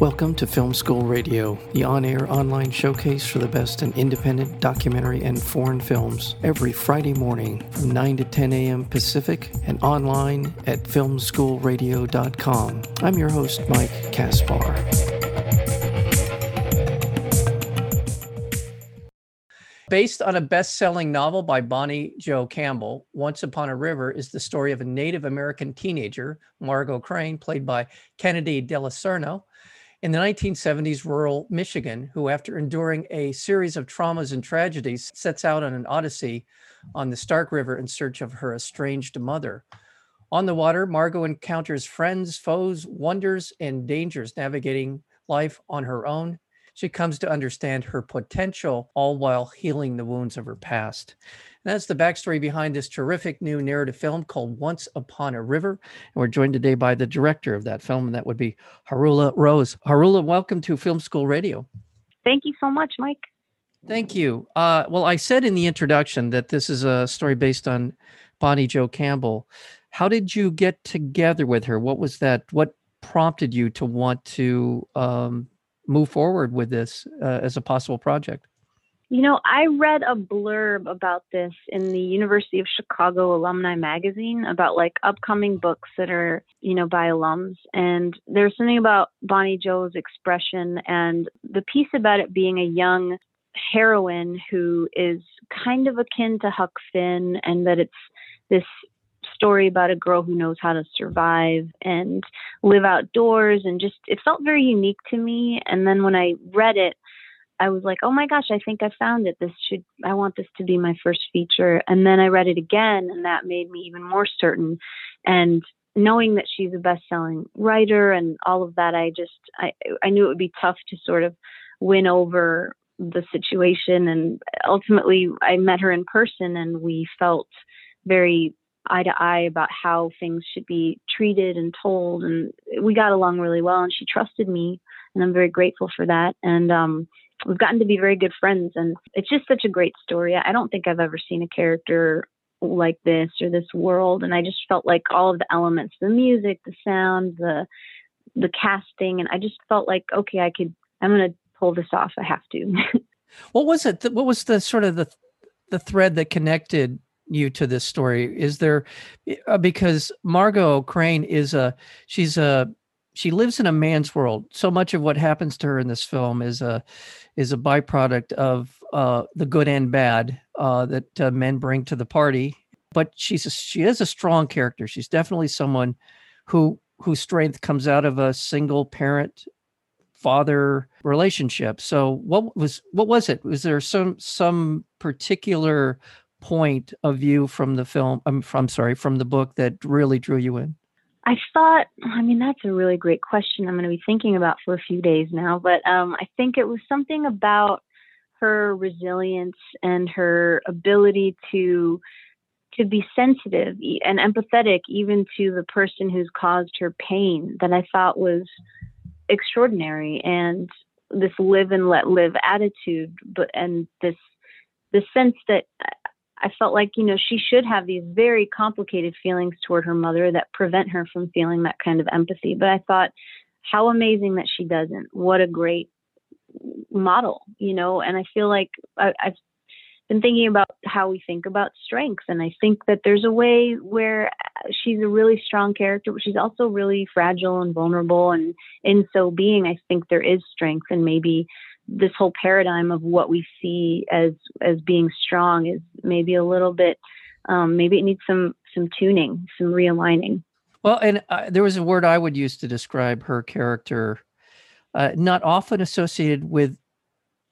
Welcome to Film School Radio, the on air online showcase for the best in independent documentary and foreign films, every Friday morning from 9 to 10 a.m. Pacific and online at filmschoolradio.com. I'm your host, Mike Kaspar. Based on a best selling novel by Bonnie Jo Campbell, Once Upon a River is the story of a Native American teenager, Margo Crane, played by Kenadi DelaCerna, in the 1970s rural Michigan, who, after enduring a series of traumas and tragedies, sets out on an odyssey on the Stark River in search of her estranged mother. On the water, Margo encounters friends, foes, wonders, and dangers, navigating life on her own she comes to understand her potential, all while healing the wounds of her past. And that's the backstory behind this terrific new narrative film called Once Upon a River. And we're joined today by the director of that film, and that would be Haroula Rose. Haroula, welcome to Film School Radio. Thank you so much, Mike. Thank you. Uh, well, I said in the introduction that this is a story based on Bonnie Jo Campbell. How did you get together with her? What was that? What prompted you to want to um, move forward with this uh, as a possible project? You know, I read a blurb about this in the University of Chicago Alumni Magazine about like upcoming books that are, you know, by alums. And there's something about Bonnie Jo's expression and the piece about it being a young heroine who is kind of akin to Huck Finn and that it's this story about a girl who knows how to survive and live outdoors and just it felt very unique to me. And then when i read it i was like oh my gosh i think i found it. This should i want this to be my first feature. And then i read it again and that made me even more certain. And knowing that she's a best-selling writer and all of that i just i i knew it would be tough to sort of win over the situation. And ultimately i met her in person and we felt very eye to eye about how things should be treated and told and we got along really well and she trusted me and i'm very grateful for that and um we've gotten to be very good friends and it's just such a great story. I don't think i've ever seen a character like this or this world and i just felt like all of the elements the music the sound the the casting and i just felt like okay i could i'm going to pull this off i have to. What was it what was the sort of the the thread that connected you to this story? Is there uh, because Margo Crane is a she's a she lives in a man's world. So much of what happens to her in this film is a is a byproduct of uh, the good and bad uh, that uh, men bring to the party. But she's a, she is a strong character. She's definitely someone who whose strength comes out of a single parent father relationship. So what was what was it? Was there some some particular point of view from the film I'm um, from sorry from the book that really drew you in? I thought i mean that's a really great question i'm going to be thinking about for a few days now but um, i think it was something about her resilience and her ability to to be sensitive and empathetic even to the person who's caused her pain that i thought was extraordinary and this live and let live attitude but and this the sense that I felt like, you know, she should have these very complicated feelings toward her mother that prevent her from feeling that kind of empathy. But I thought, how amazing that she doesn't. What a great model, you know, and I feel like I, I've been thinking about how we think about strength. And I think that there's a way where uh, she's a really strong character, but she's also really fragile and vulnerable. And in so being, I think there is strength and maybe this whole paradigm of what we see as as being strong is maybe a little bit um, maybe it needs some some tuning some realigning. Well and uh, there was a word i would use to describe her character uh, not often associated with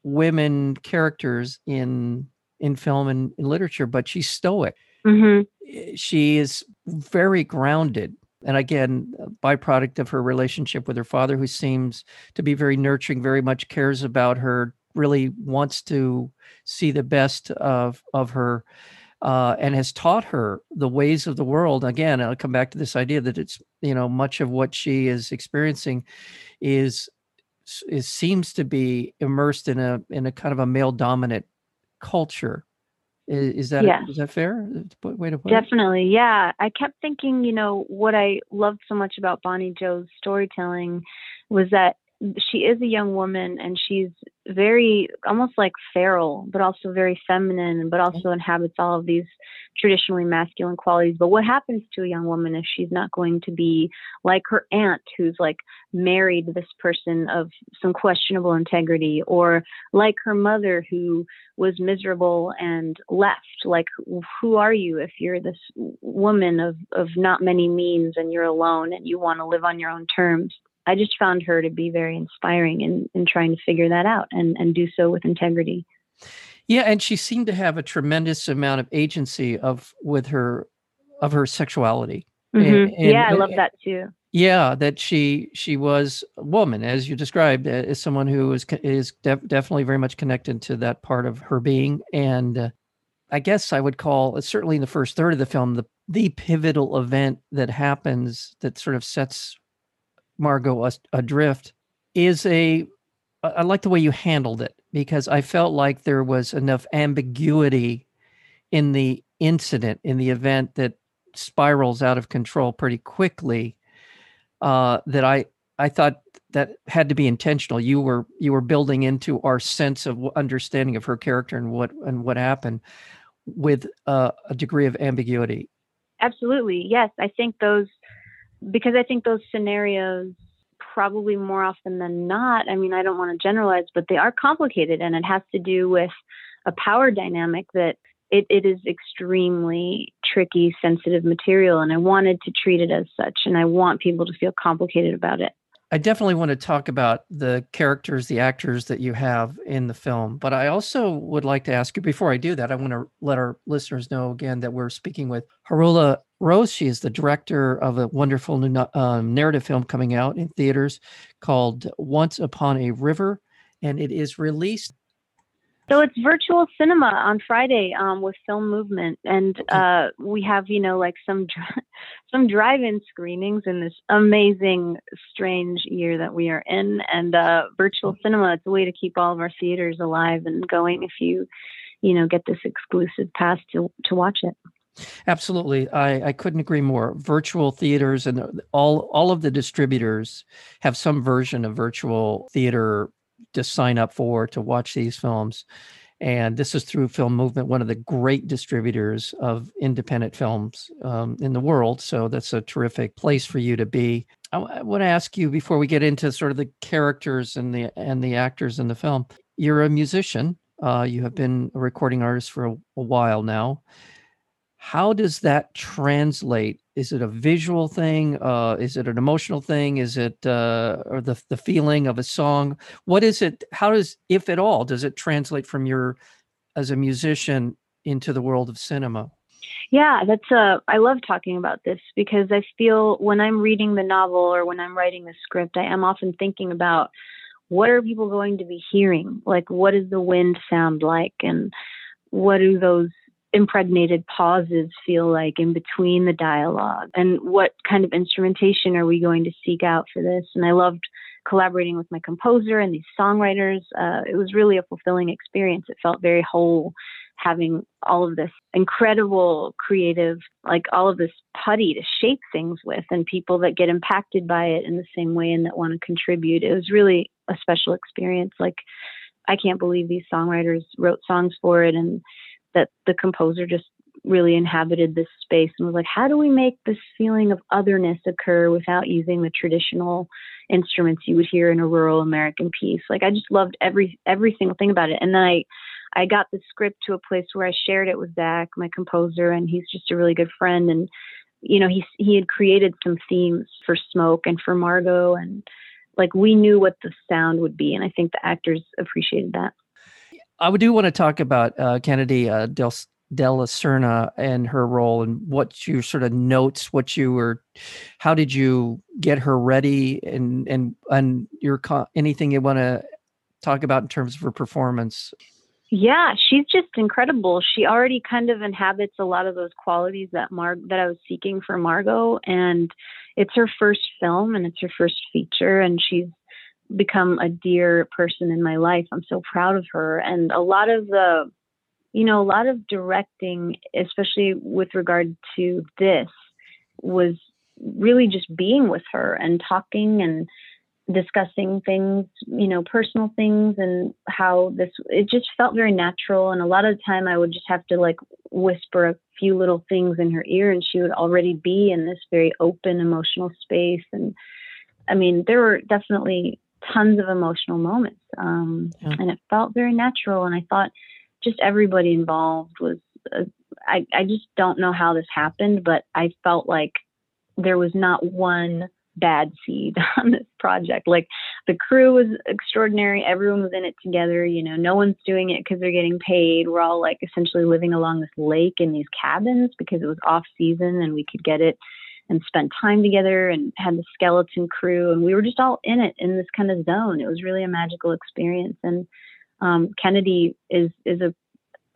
women characters in in film and in literature but she's stoic. Mm-hmm. she is very grounded and again, byproduct of her relationship with her father, who seems to be very nurturing, very much cares about her, really wants to see the best of of her, uh, and has taught her the ways of the world. Again, I'll come back to this idea that it's you know much of what she is experiencing is is seems to be immersed in a in a kind of a male dominant culture is, that is that fair? Uh, way to put Definitely, it? yeah. I kept thinking, you know, what I loved so much about Bonnie Jo's storytelling was that she is a young woman and she's very almost like feral but also very feminine but also inhabits all of these traditionally masculine qualities. But what happens to a young woman if she's not going to be like her aunt who's like married this person of some questionable integrity or like her mother who was miserable and left. Like who are you if you're this woman of of not many means and you're alone and you want to live on your own terms I just found her to be very inspiring in, in trying to figure that out and, and do so with integrity. Yeah, and she seemed to have a tremendous amount of agency of with her of her sexuality. Mm-hmm. And, and, yeah, I love that too. Yeah, that she she was a woman, as you described, as someone who is is def- definitely very much connected to that part of her being, and uh, I guess I would call certainly in the first third of the film the the pivotal event that happens that sort of sets Margo Adrift is a I like the way you handled it because I felt like there was enough ambiguity in the incident, in the event that spirals out of control pretty quickly. Uh, that I I thought that had to be intentional. You were you were building into our sense of understanding of her character and what and what happened with uh, a degree of ambiguity. Absolutely, yes. I think those because I think those scenarios probably more often than not, I mean, I don't want to generalize, but they are complicated and it has to do with a power dynamic that it, it is extremely tricky, sensitive material. And I wanted to treat it as such. And I want people to feel complicated about it. I definitely want to talk about the characters, the actors that you have in the film. But I also would like to ask you before I do that, I want to let our listeners know again that we're speaking with Haroula Rose. She is the director of a wonderful new um, narrative film coming out in theaters called Once Upon a River. And it is released so it's virtual cinema on Friday um, with Film Movement, and uh, we have you know like some some drive-in screenings in this amazing, strange year that we are in, and uh, virtual cinema. It's a way to keep all of our theaters alive and going. If you you know get this exclusive pass to to watch it. Absolutely, I, I couldn't agree more. Virtual theaters and all all of the distributors have some version of virtual theater to sign up for to watch these films. And this is through Film Movement, one of the great distributors of independent films um, in the world. So that's a terrific place for you to be. I, I want to ask you before we get into sort of the characters and the and the actors in the film. You're a musician. Uh, you have been a recording artist for a, a while now. How does that translate? Is it a visual thing? Uh, is it an emotional thing? Is it uh, or the, the feeling of a song? What is it how does if at all does it translate from your as a musician into the world of cinema? Yeah that's uh i love talking about this because i feel when i'm reading the novel or when i'm writing the script i am often thinking about what are people going to be hearing? Like what does the wind sound like? And what do those impregnated pauses feel like in between the dialogue? And what kind of instrumentation are we going to seek out for this? And i loved collaborating with my composer and these songwriters. Uh, it was really a fulfilling experience. It felt very whole having all of this incredible creative like all of this putty to shape things with and people that get impacted by it in the same way and that want to contribute. It was really a special experience. Like i can't believe these songwriters wrote songs for it and that the composer just really inhabited this space and was like, how do we make this feeling of otherness occur without using the traditional instruments you would hear in a rural American piece? Like I just loved every every single thing about it. And then I I got the script to a place where I shared it with Zach, my composer, and he's just a really good friend. And you know, he he had created some themes for Smoke and for Margo, and like we knew what the sound would be, and I think the actors appreciated that. I would do want to talk about uh, Kenadi uh, Del DelaCerna and her role and what you sort of notes, what you were, how did you get her ready, and and and your anything you want to talk about in terms of her performance. Yeah, she's just incredible. She already kind of inhabits a lot of those qualities that Mar that I was seeking for Margo, and it's her first film and it's her first feature, and she's become a dear person in my life. I'm so proud of her. And a lot of the, you know, a lot of directing, especially with regard to this, was really just being with her and talking and discussing things, you know, personal things and how this, it just felt very natural. And a lot of the time I would just have to like whisper a few little things in her ear and she would already be in this very open emotional space. And I mean, there were definitely tons of emotional moments. Um, yeah. And it felt very natural. And I thought just everybody involved was, uh, I, I just don't know how this happened, but I felt like there was not one bad seed on this project. Like the crew was extraordinary. Everyone was in it together. You know, no one's doing it because they're getting paid. We're all like essentially living along this lake in these cabins because it was off season and we could get it and spent time together and had the skeleton crew and we were just all in it in this kind of zone. It was really a magical experience. And um, Kenadi is is a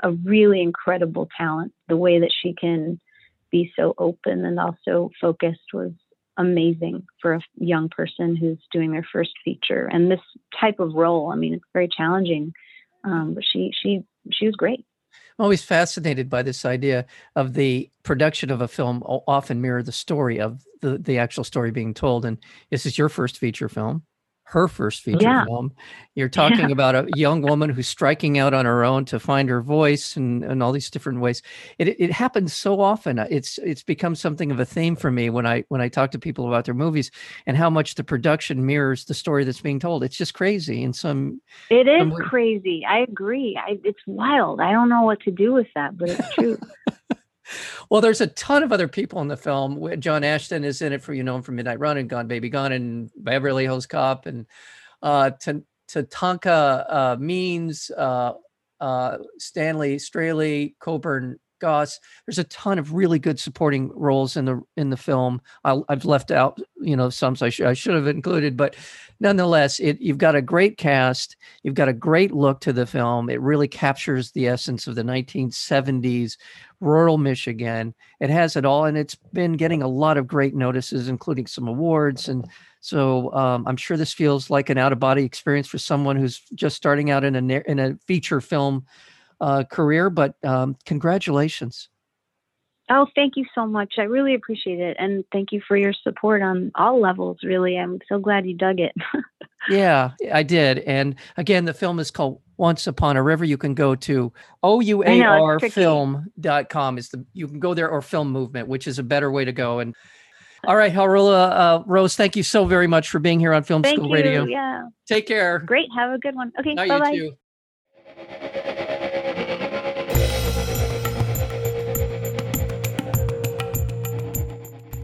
a really incredible talent. The way that she can be so open and also focused was amazing for a young person who's doing their first feature and this type of role. I mean, it's very challenging, um, but she she she was great. I'm always fascinated by this idea of the production of a film often mirror the story of the, the actual story being told. And this is your first feature film her first feature yeah. film. You're talking yeah. about a young woman who's striking out on her own to find her voice and, and all these different ways. It, it happens so often. Uh, it's it's become something of a theme for me when I when I talk to people about their movies and how much the production mirrors the story that's being told. It's just crazy in some. It is some crazy. I agree. I, it's wild. I don't know what to do with that, but it's true. well, there's a ton of other people in the film. John Ashton is in it for you know him from Midnight Run and Gone Baby Gone and Beverly Hills Cop and uh, Tatanka uh, Means, uh, uh, Stanley Straley, Coburn Goss. There's a ton of really good supporting roles in the in the film. i have left out, you know, some I, sh- I should have included, but nonetheless, it you've got a great cast. You've got a great look to the film. It really captures the essence of the 1970s rural Michigan. It has it all, and it's been getting a lot of great notices, including some awards. And so um, I'm sure this feels like an out of body experience for someone who's just starting out in a in a feature film uh, career. But um, congratulations. Oh, thank you so much. I really appreciate it. And thank you for your support on all levels, really. I'm so glad you dug it. yeah, I did. And again, the film is called Once Upon a River. You can go to ouarfilm.com is the you can go there or film movement, which is a better way to go. And all right, Haroula uh, Rose, thank you so very much for being here on Film thank School you. Radio. Yeah. Take care. Great. Have a good one. Okay. Bye bye.